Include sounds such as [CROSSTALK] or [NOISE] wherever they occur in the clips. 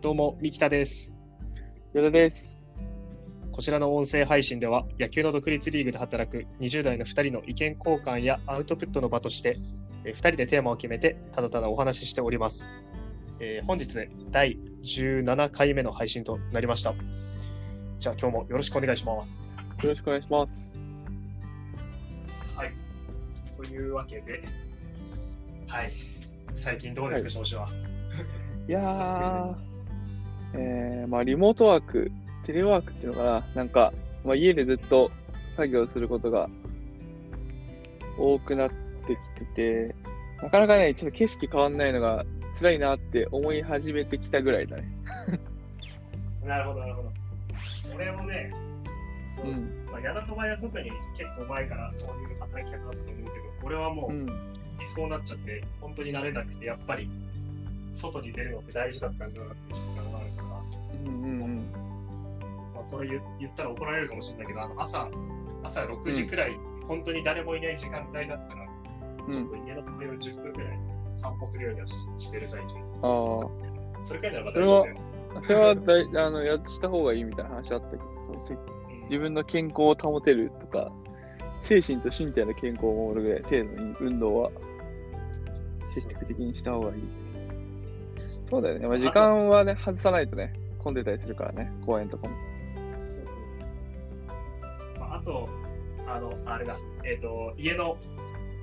どうも、三木田です。与田です。こちらの音声配信では、野球の独立リーグで働く20代の2人の意見交換やアウトプットの場として、2人でテーマを決めて、ただただお話ししております。えー本日で第17回目の配信となりました。じゃあ今日もよろしくお願いします。よろしくお願いします。はい。というわけで、はい。最近どうですか、はい調子は？[LAUGHS] いやー、えー、まあリモートワーク、テレワークっていうのかな、なんか、まあ、家でずっと作業することが多くなってきてて、なかなかね、ちょっと景色変わんないのが辛いなって思い始めてきたぐらいだね。なるほど、なるほど。俺もね、そうう、ん。まあ、矢田の場合は特に結構前からそういう働き方だったと思うけど、俺はもう、うん。そうなっちゃって、本当に慣れなくて、やっぱり、外に出るのって大事だったんだなって実感があるうんうんあ、これ言言ったら怒られるかもしれないけど、あの朝、朝6時くらい、本当に誰もいない時間帯だったら、うん。ちょっと家の周りを10分くらい散歩するようにはししてる最近。ああ。それくらいならまあ大丈夫だよ。それはだいあのやした方がいいみたいな話あったけど、自分の健康を保てるとか、精神と身体の健康を守るぐらい程度に運動は積極的にした方がいい。そうだよね。まあ、時間はね、外さないとね、混んでたりするからね、公園とかも。そうそうそうそう。まあ、あと、あの、あれだ、えっ、と、家の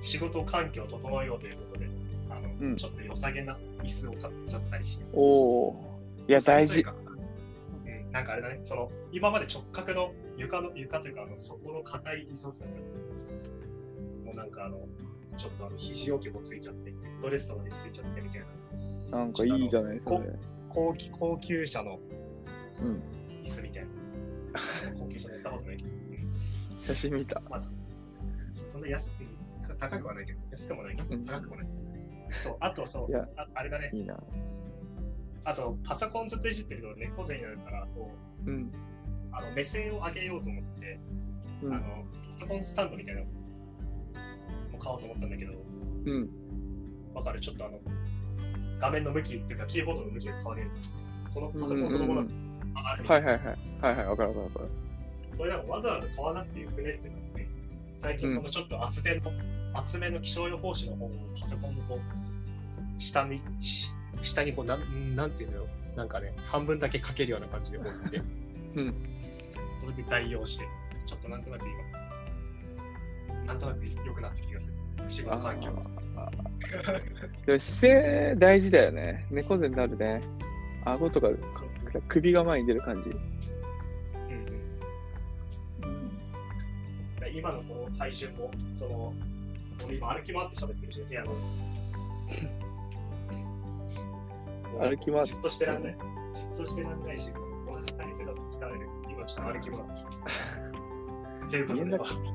仕事環境を整えようということで、あの、うんちょっと良さげな椅子を買っちゃったりして。おお。いや、大事。うん、なんかあれだね、その、今まで直角の床の、床というか、あの、そこの硬い椅子を使ってもうなんかあの、ちょっとあの、肘置きもついちゃって、フットレストまでついちゃってみたいな、なんかいいじゃない、それ。高級高級車の。椅子みたいな。高級車乗ったことないけど。うん写真見た。まず、そそんな安高くはないけど、安くもないけど、うん高くもない。と、あとそうああれだね、いいな。あと、パソコンずっといじってると猫背になるから、こう、うん。あの目線を上げようと思って、うん。あの、パソコンスタンドみたいなのも買おうと思ったんだけど、うん。わかる？ちょっとあの、画面の向きっていうか、キーボードの向きが変わるやつ。そのパソコンそのものが上がるみたな。はいいはいはい。はいはい、わかるわかるわかる。これなんかわざわざ買わなくてよくねってなって、最近そのちょっと厚手の、厚めの気象予報士の本をパソコンのこう、下に、し下にこう、なん、なんていうんだろう。なんかね、半分だけ書けるような感じで置いて、[LAUGHS] うん。それで代用して、ちょっとなんとなく今、なんとなく良くなった気がする。仕事環境が。あー [LAUGHS] でも姿勢大事だよね。猫背になるね。顎とか。首が前に出る感じ。今のこの配信も、その、俺今歩き回って喋ってるし、部屋の。[LAUGHS] 歩き回ってじっとしてらんない。じっとしてらんないし、同じ体勢だと疲れる。今ちょっと歩き回ってる。というこ [LAUGHS]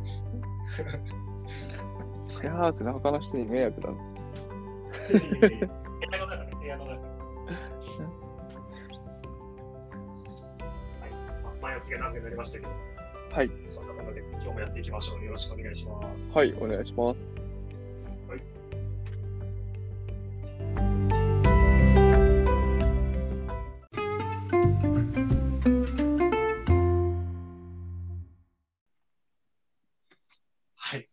シェアハウスの他の人に迷惑だ。[LAUGHS] 部屋の中ね、部屋の中。はい、まあ前置きが長くなりましたけど、はい。そんなもので今日もやっていきましょう。よろしくお願いします。はい、お願いします。はい。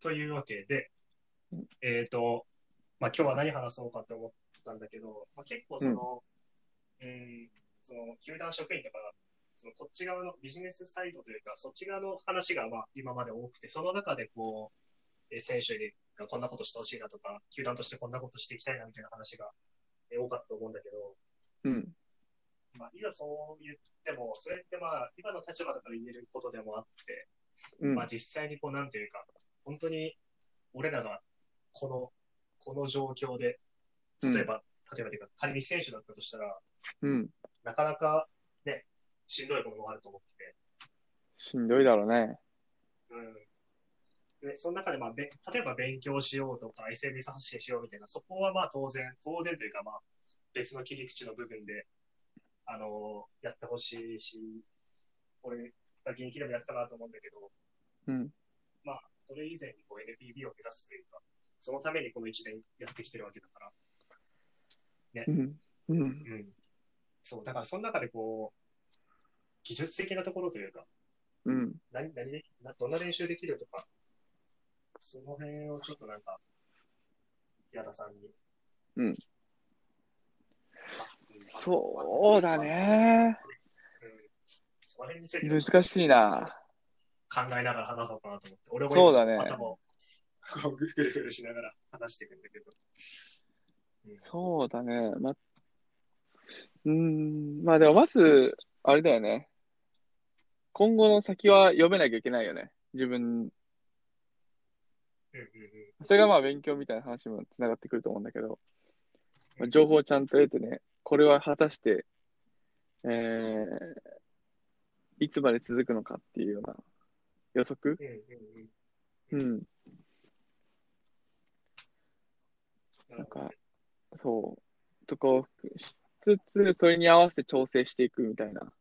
というわけでうん、えっ、と、まあ、今日は何話そうかと思ったんだけど、まあ、結構その、うん、その、球団職員とか、そのこっち側のビジネスサイドというか、そっち側の話がまあ今まで多くて、その中でこう、えー選手がこんなことしてほしいなとか、球団としてこんなことしていきたいなみたいな話がえー多かったと思うんだけど、うん。まあ、いざそう言っても、それってまあ、今の立場だから言えることでもあって、うんまあ、実際にこう、なんていうか、本当に俺らがこの、この状況で、例えば、例えばというか、仮に選手だったとしたら、うん。なかなかね、しんどいものもあると思ってて、しんどいだろうね。うん。で、その中でまあ、べ例えば勉強しようとか、SNS 発信しようみたいな、そこはまあ当然、当然というかまあ、別の切り口の部分で、あのやってほしいし、俺が現役でもやってたなと思うんだけど、うん。まあ、それ以前にこう NPB を目指すというか、そのためにこの1年やってきてるわけだから、うん。うん。うん。そう、だからその中でこう、技術的なところというか、うん。何、何でき、などんな練習できるとか、その辺をちょっとなんか、矢田さんに。うんそうだ。ね。うん。難しいな。考えながら話そうかなと思って。俺もそうだね頭をぐるぐるしながら話していくんだけど。うんそうだね。ま、うーん。まあでもまず、あれだよね。今後の先は読めなきゃいけないよね。自分。それがまあ勉強みたいな話もつながってくると思うんだけど、まあ情報をちゃんと得てね、これは果たして、えー、いつまで続くのかっていうような予測？うん。なんか、そう、とかをしつつ、それに合わせて調整していくみたいな。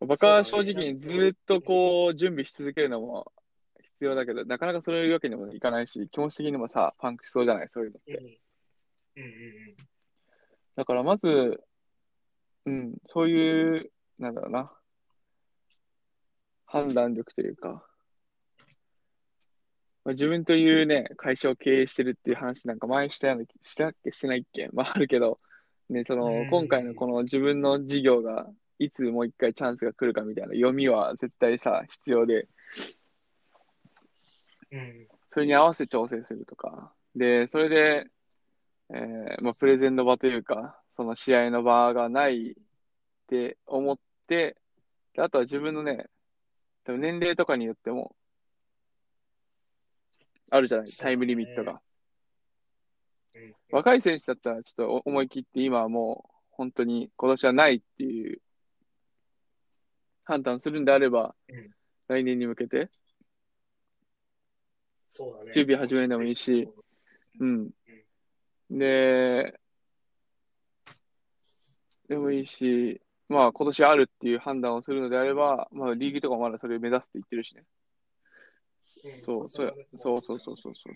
僕は正直にずっとこう、準備し続けるのも必要だけど、なかなかそういうわけにもいかないし、気持ち的にもさ、パンクしそうじゃない、そういうのって。うん。うんだからまず、うん、そういう、なんだろうな、判断力というか、まあ、自分というね、会社を経営してるっていう話なんか前したような、したっけ？してないっけ？まああるけど、ね、そのう、ん。今回のこの自分の事業が、いつもう一回チャンスが来るかみたいな読みは絶対さ、必要で、うんそれに合わせて調整するとか。で、それで、えーまあ、プレゼンの場というか、その試合の場がないって思って、であとは自分のね、多分年齢とかによっても、あるじゃない、タイムリミットが。うん若い選手だったらちょっと思い切って今はもう本当に今年はないっていう判断するんであれば、うん。来年に向けて、そうだね。準備始めるのもいいし。うん。で、でもいいし、まあ今年あるっていう判断をするのであれば、まあリーグとかもまだそれを目指すって言ってるしね。うん。そう、そうそうそうそうそうそ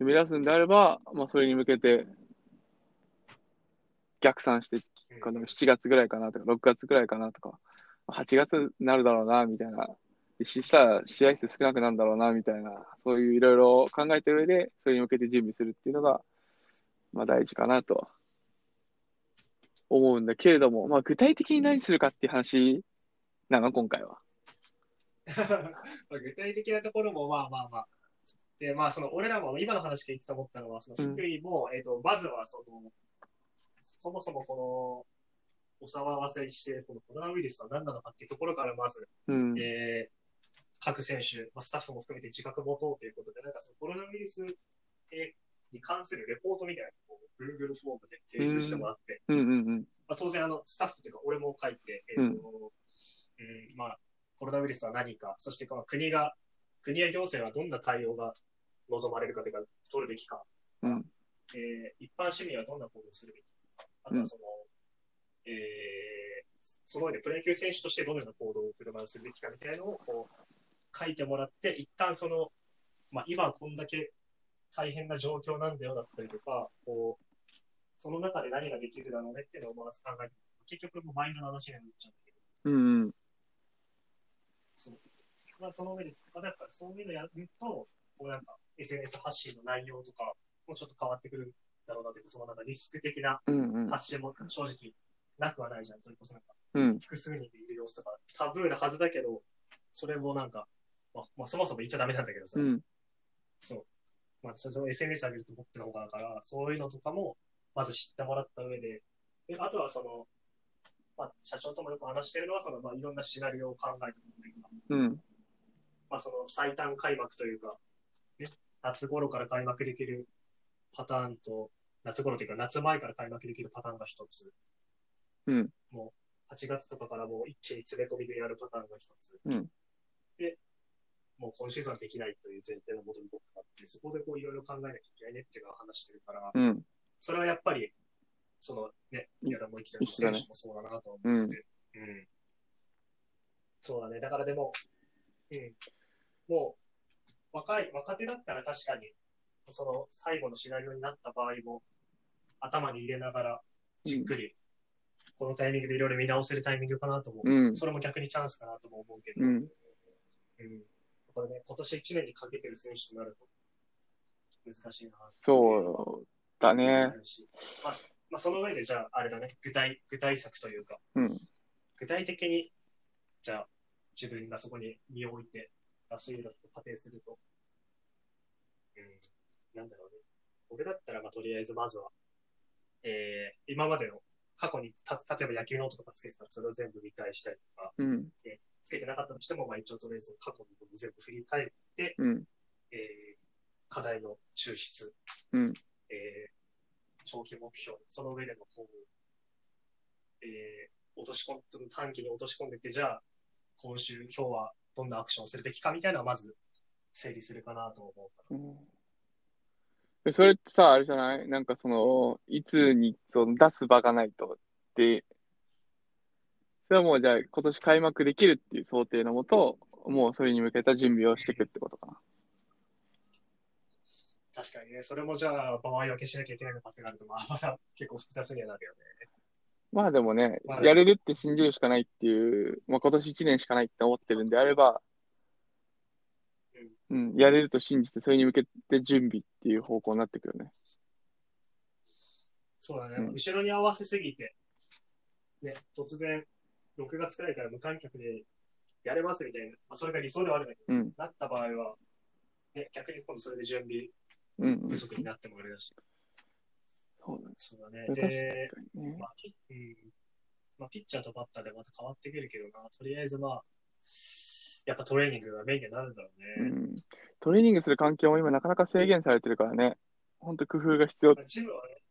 う。目指すんであれば、まあそれに向けて逆算して、うん。この7月ぐらいかなとか、6月ぐらいかなとか、8月になるだろうな、みたいな。でしさ、試合数少なくなるんだろうな、みたいな、そういういろいろ考えた上で、それに向けて準備するっていうのが、まあ大事かなとは思うんだけれども、まあ具体的に何するかっていう話なの、今回は。ま [LAUGHS] あ具体的なところもまあまあまあ。で、まあその俺らも今の話で言ってて思ったのは、その福井も、えっ、と、まずはその、そもそもこの、お騒がせしてこのコロナウイルスは何なのかっていうところからまず、うん。えー各選手、まあ、スタッフも含めて自覚持とうということで、なんかそのコロナウイルスに関するレポートみたいなのを Google フォームで提出してもらって。まあ、当然あのスタッフというか俺も書いて、えーとうんまあ、コロナウイルスとは何か、そしてこの国が、国や行政はどんな対応が望まれるかというか、取るべきか、うん。えー一般市民はどんな行動をするべきか、あとはその、えーその上でプロ野球選手としてどのような行動を振る舞うするべきかみたいなのをこう書いてもらって、一旦その、まあ、今はこんだけ大変な状況なんだよだったりとか、こう、その中で何ができるだろうねっていうのをまず考えて、結局もうマインドの話になっちゃうんだけど、うんうん。まあ、その上で、まあ、だからそういうのやると、こうなんか SNS 発信の内容とかもちょっと変わってくるだろうなというか、そのなんかリスク的なうんうん。発信も正直なくはないじゃん。それこそなんかうん。複数人でいる様子とかタブーなはずだけど、それもなんか、まあ、まあ、そもそも言っちゃダメなんだけどさ、うん。そう。まあ、それを SNS 上げると思ってのほかだから、そういうのとかも、まず知ってもらった上で、であとはその、まあ、社長ともよく話してるのは、その、まあ、いろんなシナリオを考えておくというか、うん。まあ、その最短開幕というか、ね、夏頃から開幕できるパターンと、夏頃というか夏前から開幕できるパターンが一つ。うん。もう8月とかからもう一気に詰め込みでやるパターンが一つ。うんで、もう今シーズンはできないという前提のもとに僕があって、そこでこういろいろ考えなきゃいけないねっていうのは話してるから、うん。それはやっぱり、そのね、うん宮田も言ってたように一緒だね選手もそうだなと思ってて、うん。そうだね。だからでも、うん。もう、若い、若手だったら確かに、その最後のシナリオになった場合も、頭に入れながら、じっくりこのタイミングでいろいろ見直せるタイミングかなと思う。うん。それも逆にチャンスかなとも思うけど、うん。うんこれね、今年1年にかけてる選手となると難しいなそうだねまあ、そまあ、その上でじゃあ、あれだね、具体、具体策というか、うん。具体的に、じゃあ、自分がそこに身を置いて、アスリートと仮定すると、うん、なんだろうね。俺だったら、まあ、とりあえずまずは、えー、今までの過去にた、例えば野球ノートとかつけてたら、それを全部見返したりとか、うん。つけてなかったとしても、まあ、一応とりあえず過去のこと全部振り返って、うん。えー、課題の抽出、うん。えー、長期目標、その上でのこう、えー、落とし込ん、その短期に落とし込んでって、じゃあ、今週、今日はどんなアクションをするべきかみたいなのはまず整理するかなと思うから。うんでそれってさ、あれじゃない？なんかその、いつにその出す場がないとって、それはもうじゃあ今年開幕できるっていう想定のもと、もうそれに向けた準備をしていくってことかな。確かにね、それもじゃあ、場合分けしなきゃいけないのかってなると、まあ、また結構複雑にはなるよね。まあでもね、まあやれるって信じるしかないっていう、まあ今年1年しかないって思ってるんであれば、うん、やれると信じて、それに向けて準備っていう方向になってくるよね。そうだね、うん後ろに合わせすぎて、ね、突然、6月くらいから無観客でやれますみたいな、まあ、それが理想ではあるんだけど、うん、なった場合は、ね、逆に今度それで準備。不足になってもあれだし、そうだね。そうだね。確かで、にね。まあピうんまあ、ピッチャーとバッターでまた変わってくるけどな、とりあえずまあ、やっぱトレーニングがメインになるんだろうね。うん。トレーニングする環境も今なかなか制限されてるからね。ほんと工夫が必要。まあジムはね、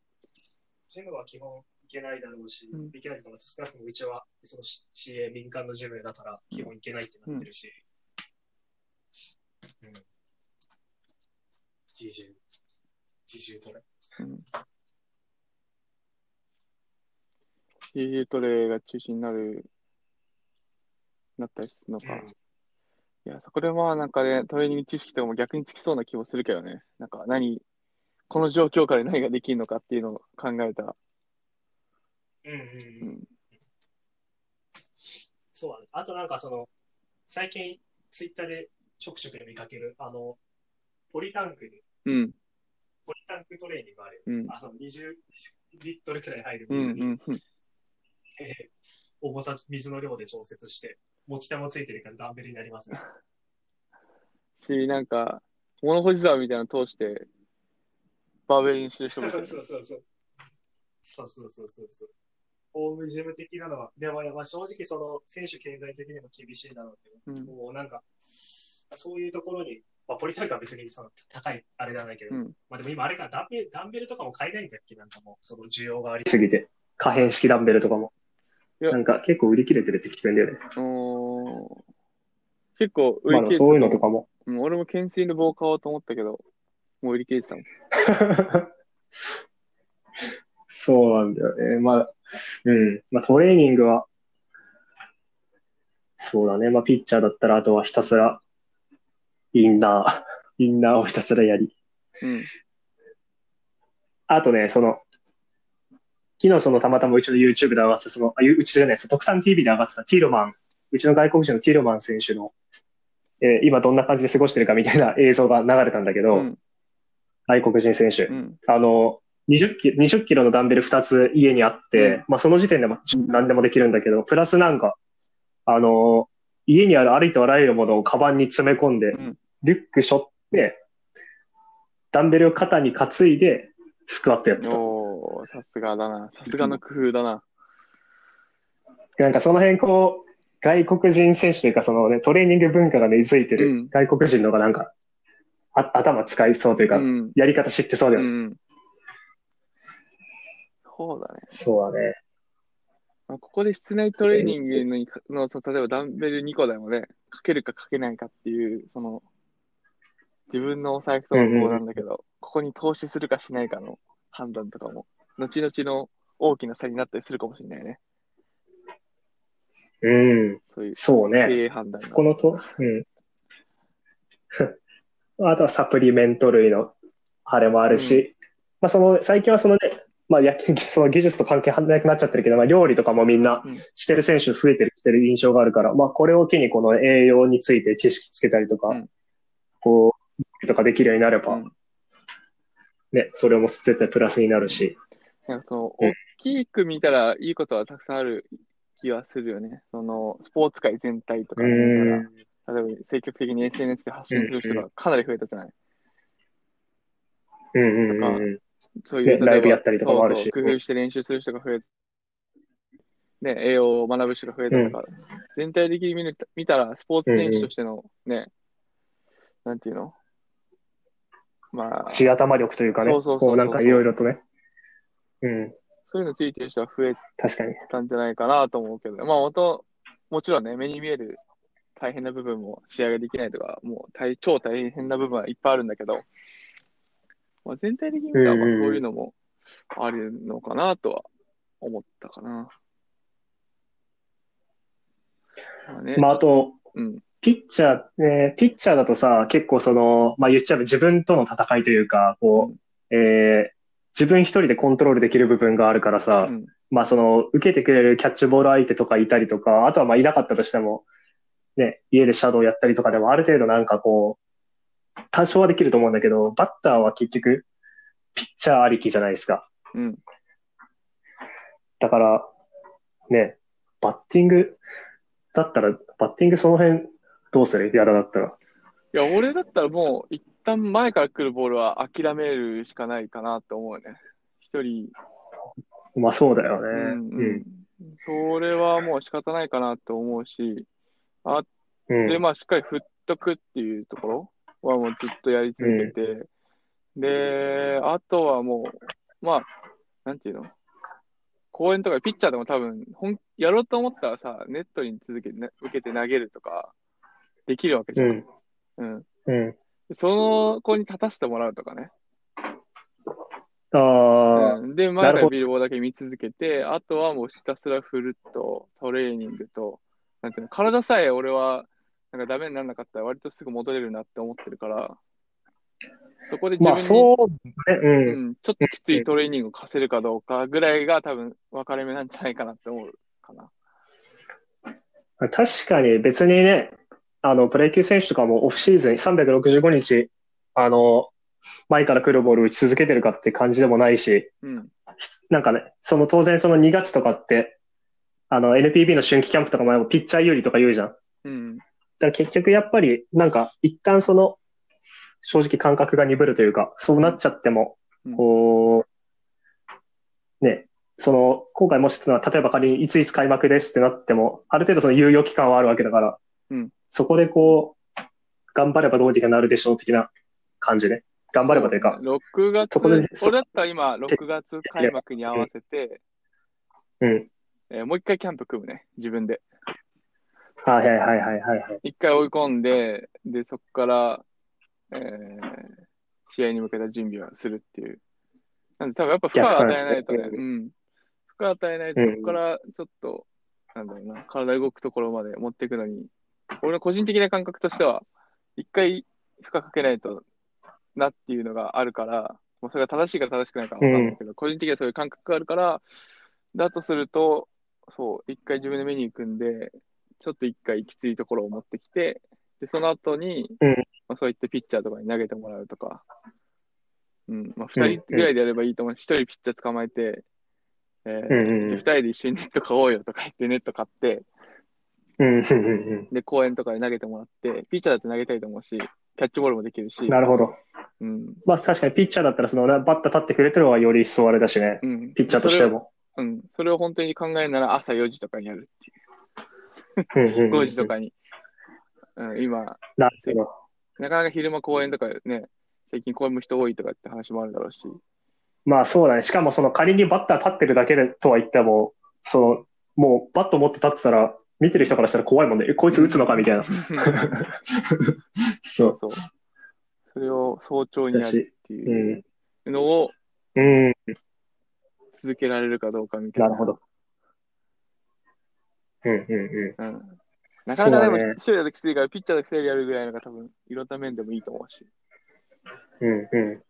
ジムは基本行けないだろうし、うん行けないとか、少なくともうちはその CA 民間のジムだから基本行けないってなってるし、うん。自重、自重トレ。うん。CG トレが中心になる、なったりするのか。うんいや、そこでまあなんかね、トレーニング知識とかも逆につきそうな気もするけどね。なんか何、この状況下で何ができるのかっていうのを考えたら。ううんうんうん。ん。そうだね。あとなんかその、最近ツイッターでちょくちょく見かける、あの、ポリタンクに、うん。ポリタンクトレーニングあるよ。うん。あの、20リットルくらい入るうん。水に、うん。うんえー [LAUGHS] 重さ、水の量で調節して、持ち手もついてるからダンベルになりますね。[LAUGHS] し、なんか、物干し竿みたいなの通して、バーベルにしてる人もいる。[LAUGHS] そうそうそう。そうそうそうそうそう。ホームジム的なのは、でも、まあ、正直その選手経済的にも厳しいだろうけど、うんもうなんか、そういうところに、まあ、ポリタンクは別にその高いあれじゃないけど、うんまあでも今あれか、ダンベル、ダンベルとかも買えないんだっけ？なんかもう、その需要がありすぎて。可変式ダンベルとかも。いやなんか結構売り切れてるって聞くんだよね。結構売まあり切れてそういうのとかも。うん俺も懸垂の棒買おうと思ったけど、もう売り切れてたもん。[LAUGHS] そうなんだよね。まあ、うん。まあトレーニングは、そうだね。まあピッチャーだったらあとはひたすら、インナー、[LAUGHS] インナーをひたすらやり。うん。あとね、その、昨日そのたまたまうちの YouTube で上がってた、その、あうちじゃないです。特産 TV で上がってたティーロマン、うちの外国人のティーロマン選手の、えー今どんな感じで過ごしてるかみたいな [LAUGHS] 映像が流れたんだけど、うん。外国人選手う。ん。あの、20キロ、20キロのダンベル2つ家にあって、うんまあその時点でも何でもできるんだけど、プラスなんか、あの、家にあるありとあらゆるものをカバンに詰め込んで、うんリュック背負って、ダンベルを肩に担いで、スクワットやってた。さすがだな。さすがの工夫だな。なんかその辺こう、外国人選手というかそのね、トレーニング文化が根付いてるうん外国人の方がなんか、あ頭使いそうというか、うん。やり方知ってそうだよね。うん。そうだね。そうだね。まあ、ここで室内トレーニングのの、その例えばダンベル2個でもね、かけるかかけないかっていう、その、自分のお財布ともそうなんだけど、ここに投資するかしないかの判断とかも、後々の大きな差になったりするかもしれないね。うん。そういうそうね。経営判断が。そこのと、うん。[LAUGHS] あとはサプリメント類のあれもあるし、まあその、最近はそのね、まあ野球、その技術と関係なくなっちゃってるけど、まあ料理とかもみんなうんしてる選手増えてる、してる印象があるから、まあこれを機にこの栄養について知識つけたりとか、うんこう、とかできるようになれば、うんね、それも絶対プラスになるし。なんかその、うん。大きく見たらいいことはたくさんある気はするよね。その、スポーツ界全体とか。例えば積極的に SNS で発信する人がかなり増えたじゃない。うんうんうんうん。そういう、ねライブやったりとかもあるし。そうそう工夫して練習する人が増えね、栄養を学ぶ人が増えたとか、全体的に見る見たら、スポーツ選手としてのね、なんていうの？まあ、地頭力というかね、そうそうそうこうなんかいろいろとね。うん、そういうのついてる人は増え確かに。たんじゃないかなと思うけど、まあ、元、もちろんね、目に見える大変な部分も試合ができないとか、もう大超大変な部分はいっぱいあるんだけど、まあ、全体的に見たら、まあうんうんそういうのもあるのかなとは思ったかな。まあね、まああと、うん、ピッチャー、ね、ピッチャーだとさ、結構その、まあ言っちゃえば自分との戦いというか、こう、えー自分一人でコントロールできる部分があるからさ、うんまあその、受けてくれるキャッチボール相手とかいたりとか、あとはまあいなかったとしても、ね、家でシャドウやったりとかでもある程度なんかこう、多少はできると思うんだけど、バッターは結局、ピッチャーありきじゃないですか。うん、だから、ね、バッティングだったら、バッティングその辺どうする？やらだったら。いや、俺だったらもう、一旦前から来るボールは諦めるしかないかなと思うね。一人、まあそうだよね。うんううんん。それはもう仕方ないかなと思うし、うん。で、まあ、しっかり振っとくっていうところはもうずっとやり続けて、で、あとはもう、まあ、なんていうの？公園とかピッチャーでも多分、本やろうと思ったらさ、ネットに続けて、ね、受けて投げるとか、できるわけじゃん。うん。うん。うん。その子に立たせてもらうとかね。ああ、うん、で、前からビルボーだけ見続けて、あとはもうひたすら振ると、トレーニングと、なんていうの、体さえ俺は、なんかダメにならなかったら割とすぐ戻れるなって思ってるから、そこで自まあ分に、そうね。う。うんん、ちょっときついトレーニングを課せるかどうかぐらいが多分分かれ目なんじゃないかなって思うかな。確かに別にね、あの、プロ野球選手とかもオフシーズン365日、あの、前から来るボール打ち続けてるかって感じでもないし、うん。なんかね、その当然その2月とかって、あの NPB の春季キャンプとかもピッチャー有利とか言うじゃん。だかうん。ら結局やっぱりなんか一旦その正直感覚が鈍るというか、そうなっちゃっても、うんこう、ね、その、今回もし、例えば仮にいついつ開幕ですってなっても、ある程度その猶予期間はあるわけだから、うんそこでこう、頑張ればどうにかなるでしょう的な感じね。頑張ればというか、6月、そこでそ俺だったら今、6月開幕に合わせて、うん。えーもう一回キャンプ組むね、自分で。はいはいはいはいはいはい。一回追い込んで、で、そこから、えー試合に向けた準備をするっていう。なんで多分やっぱ負荷を与えないとね、うん。負荷を与えないと、うんそこからちょっと、なんだろうな、体動くところまで持っていくのに、俺の個人的な感覚としては、一回負荷かけないとなっていうのがあるから、もうそれが正しいか正しくないかわかんないけど、個人的にはそういう感覚があるから、だとすると、そう、一回自分で見に行くんで、ちょっと一回きついところを持ってきて、で、その後に、うん。まあ、そういったピッチャーとかに投げてもらうとか、うん、まあ、うん二人ぐらいでやればいいと思う。し、一人ピッチャー捕まえて、えーうんうんうん。で二人で一緒にネット買おうよとか言ってネット買って、うん、うん、うんで、公園とかで投げてもらって、ピッチャーだって投げたいと思うし、キャッチボールもできるし。、なるほど。うん、まあ確かにピッチャーだったらその、バッター立ってくれてる方がより一層あれだしね。うん。ピッチャーとしても。うん。それを本当に考えなら朝4時とかにやるっていう。5時とかに。うん、今、なるほど。なかなか昼間公園とかね、最近公園も人多いとかって話もあるだろうし。まあそうだね。しかもその仮にバッター立ってるだけでとは言っても、その、もうバット持って立ってたら、見てる人からしたら怖いもんね。えこいつ打つのかみたいな。[LAUGHS] そう。そう。それを早朝にやるっていうのをうん。続けられるかどうかみたいな。なるほど。うんうんうん。うん。なかなかでもね一人だときついから、ピッチャーで二人でやるぐらいのが多分、いろんな面でもいいと思うし。うんうん。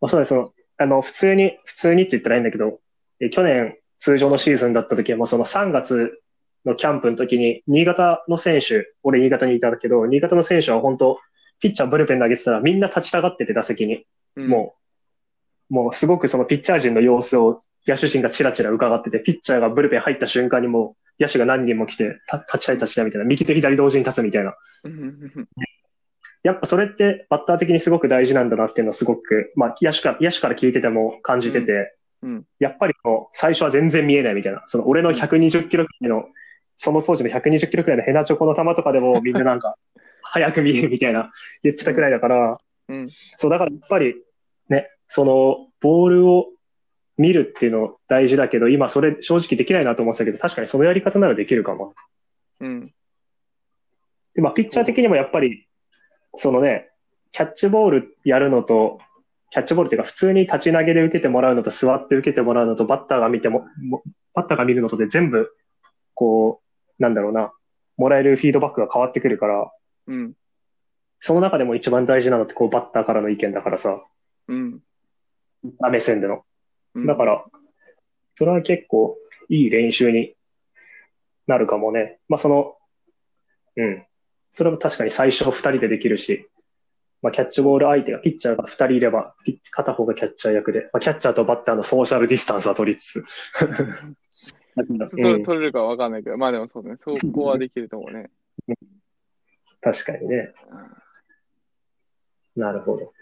まあ、そうだね、その、あの、普通に、普通にって言ったらいいんだけど、え去年通常のシーズンだった時はもうその3月のキャンプの時に、新潟の選手、俺新潟にいたんだけど、新潟の選手は本当ピッチャーブルペン投げてたらみんな立ちたがってて打席に。うん、もう、もうすごくそのピッチャー陣の様子を野手陣がチラチラ伺ってて、ピッチャーがブルペン入った瞬間にもう野手が何人も来て、た立ちたい立ちたいみたいな、右手左同時に立つみたいな。うん。やっぱそれってバッター的にすごく大事なんだなっていうのをすごく、まあ、野手から、野手から聞いてても感じてて、うん。うん。やっぱりこう、最初は全然見えないみたいな、その俺の120キロの、その当時の120キロくらいのヘナチョコの球とかでもみんななんか、[LAUGHS] 早く見えるみたいな言ってたくらいだから、うんそう、だからやっぱりね、その、ボールを見るっていうの大事だけど、今それ正直できないなと思ってたけど、確かにそのやり方ならできるかも。うん。で、まあ、ピッチャー的にもやっぱり、そのね、キャッチボールやるのと、キャッチボールっていうか普通に立ち投げで受けてもらうのと座って受けてもらうのとバッターが見ても、もバッターが見るのとで全部、こう、なんだろうな、もらえるフィードバックが変わってくるから、うん。その中でも一番大事なのってこうバッターからの意見だからさ、うん。目線での。うんだから、それは結構いい練習になるかもね。まあその、うん。それも確かに最初二人でできるし、まあキャッチボール相手が、ピッチャーが二人いれば、片方がキャッチャー役で、まあキャッチャーとバッターのソーシャルディスタンスは取りつつ。[LAUGHS] うん取取れるかわかんないけど、まあでもそうね、そこはできると思うね。確かにね。なるほど。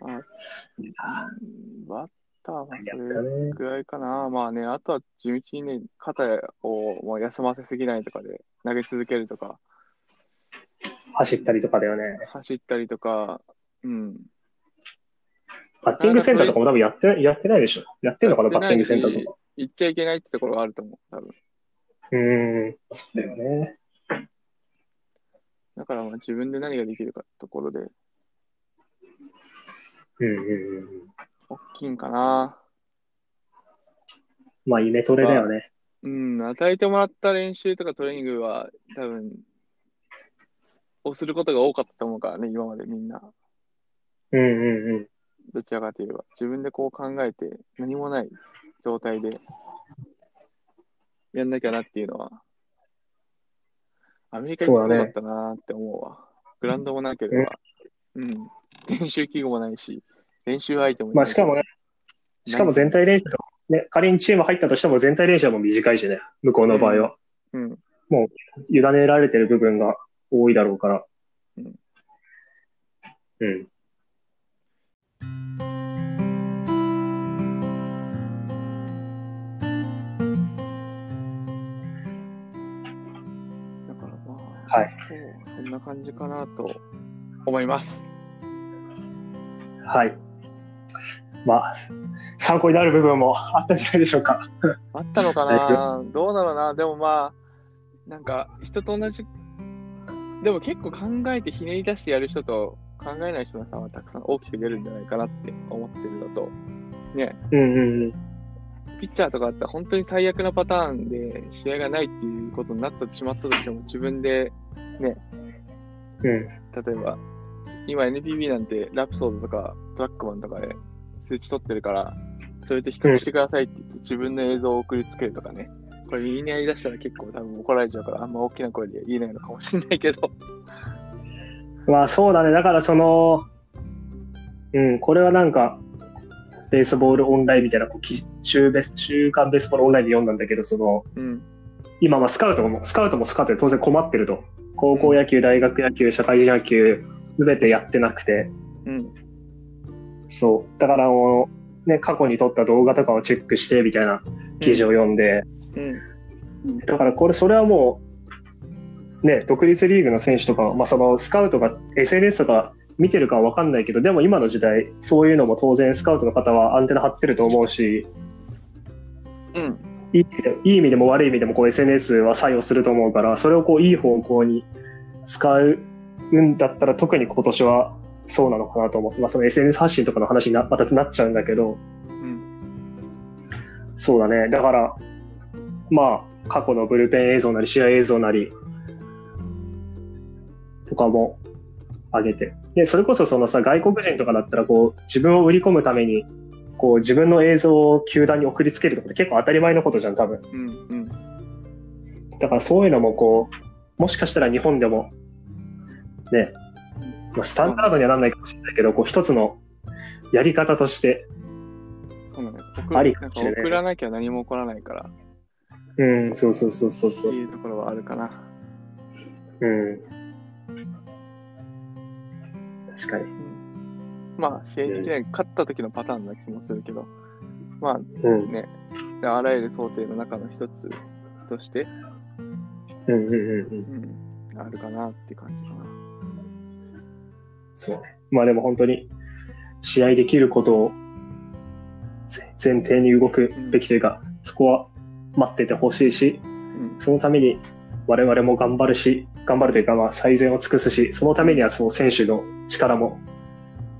あバッターはそれね。ぐらいかな。まあね、あとは地道にね、肩をもう休ませすぎないとかで投げ続けるとか、走ったりとかだよね。走ったりとか、うん。バッティングセンターとかも多分やってない、やってないでしょ。やってんのかな、バッティングセンターとか。行っちゃいけないってところがあると思う、多分。うーん。そうだよね。だからまあ自分で何ができるかってところで、うんうんうん。大きいんかな。まあ、イメトレだよね。うん、与えてもらった練習とかトレーニングは多分、をすることが多かったと思うからね、今までみんな。うんうんうん。どちらかといえば。自分でこう考えて、何もない状態で、やんなきゃなっていうのは、アメリカにそうだったなって思うわ。グラウンドもなければ、うん。練習器具もないし、練習相手もいないまあ、しかもね、しかも全体練習と、ね、仮にチーム入ったとしても全体練習はもう短いしね、向こうの場合は。うん。委ねられてる部分が多いだろうから。うん。うん。はいそう、そんな感じかなと思います。はい。まあ、参考になる部分もあったんじゃないでしょうか。あったのかな？どうだろうな？でもまあ、なんか人と同じ、でも結構考えてひねり出してやる人と考えない人の差はたくさん大きく出るんじゃないかなって思ってるのと、ね、うんうんうん。ピッチャーとかだったら本当に最悪なパターンで試合がないっていうことになってしまったとしても自分でうん。例えば、今 NPB なんてラプソードとかトラックマンとかで数値取ってるから、それと比較してくださいって言って自分の映像を送りつけるとかね。これ言いにやりだしたら結構多分怒られちゃうからあんま大きな声で言えないのかもしれないけど。まあそうだね。だからその、うん、これはなんか、ベースボールオンラインみたいな、こうき週ベス週刊ベースボールオンラインで読んだんだけど、その、うん。今まあスカウトも、スカウトもスカウトで当然困ってると。高校野球、大学野球、社会人野球、すべてやってなくて、うん。そう。だからもう、ね、過去に撮った動画とかをチェックして、みたいな記事を読んで、うん。だからこれ、それはもう、ね、独立リーグの選手とか、まあそのスカウトが SNS とか見てるかはわかんないけど、でも今の時代、そういうのも当然スカウトの方はアンテナ張ってると思うし、うん。いい意味でいい意味でも悪い意味でもこう SNS は作用すると思うから、それをこういい方向に使うんだったら特に今年はそうなのかなと思って、まあその SNS 発信とかの話になまたなっちゃうんだけど、うん。そうだね。だから、まあ、過去のブルペン映像なり、試合映像なり、とかも上げて。で、それこそそのさ、外国人とかだったら、こう、自分を売り込むために、こう自分の映像を球団に送りつけるとかって結構当たり前のことじゃん、多分。うんうん。だからそういうのもこう、もしかしたら日本でも、ね、まあ、スタンダードにはならないかもしれないけど、こう一つのやり方として、そうなんだよ送ありかもしれない送らなきゃ何も起こらないから、うん、そうそうそうそうそう。っていうところはあるかな。うん。確かに。まあ、試合的には勝った時のパターンな気もするけど、まあうん。ね、あらゆる想定の中の一つとして、うんうんうんうん。うん、あるかなって感じかな。そうね。まあでも本当に、試合できることをぜ前提に動くべきというか、そこは待っててほしいし、うん、そのために我々も頑張るし、頑張るというかまあ最善を尽くすし、そのためにはその選手の力も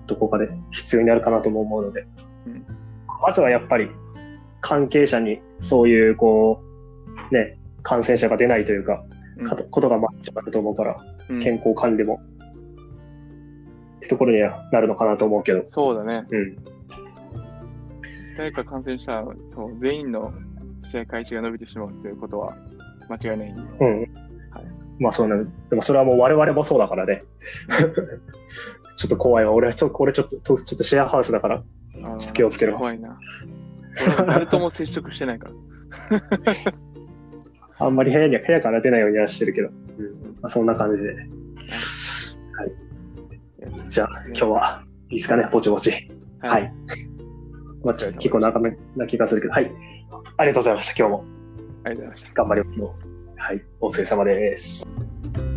どこかで必要になるかなとも思うので、うんまずはやっぱり関係者にそういうこう、ね、感染者が出ないというか、かことがまあ一番あると思うから、うん健康管理も、ってところにはなるのかなと思うけど、そうだね。うん。誰か感染したら、そう全員の試合開始が伸びてしまうということは間違いないんで。うん。まあそうなんです。でもそれはもう我々もそうだからね。[LAUGHS] ちょっと怖いわ。俺はちょっと、これちょっと、ちょっとシェアハウスだから。ちょっと気をつけろ怖いな。俺誰とも接触してないから。[LAUGHS] あんまり部屋には、部屋から出ないようにはしてるけど。うん。まあそんな感じで。はい。じゃあ、今日はいいですかね、ぼちぼち。はい。まあ、ちょっと結構長めな気がするけど、はい。ありがとうございました、今日も。ありがとうございました。頑張りましょう。はい。お疲れ様です。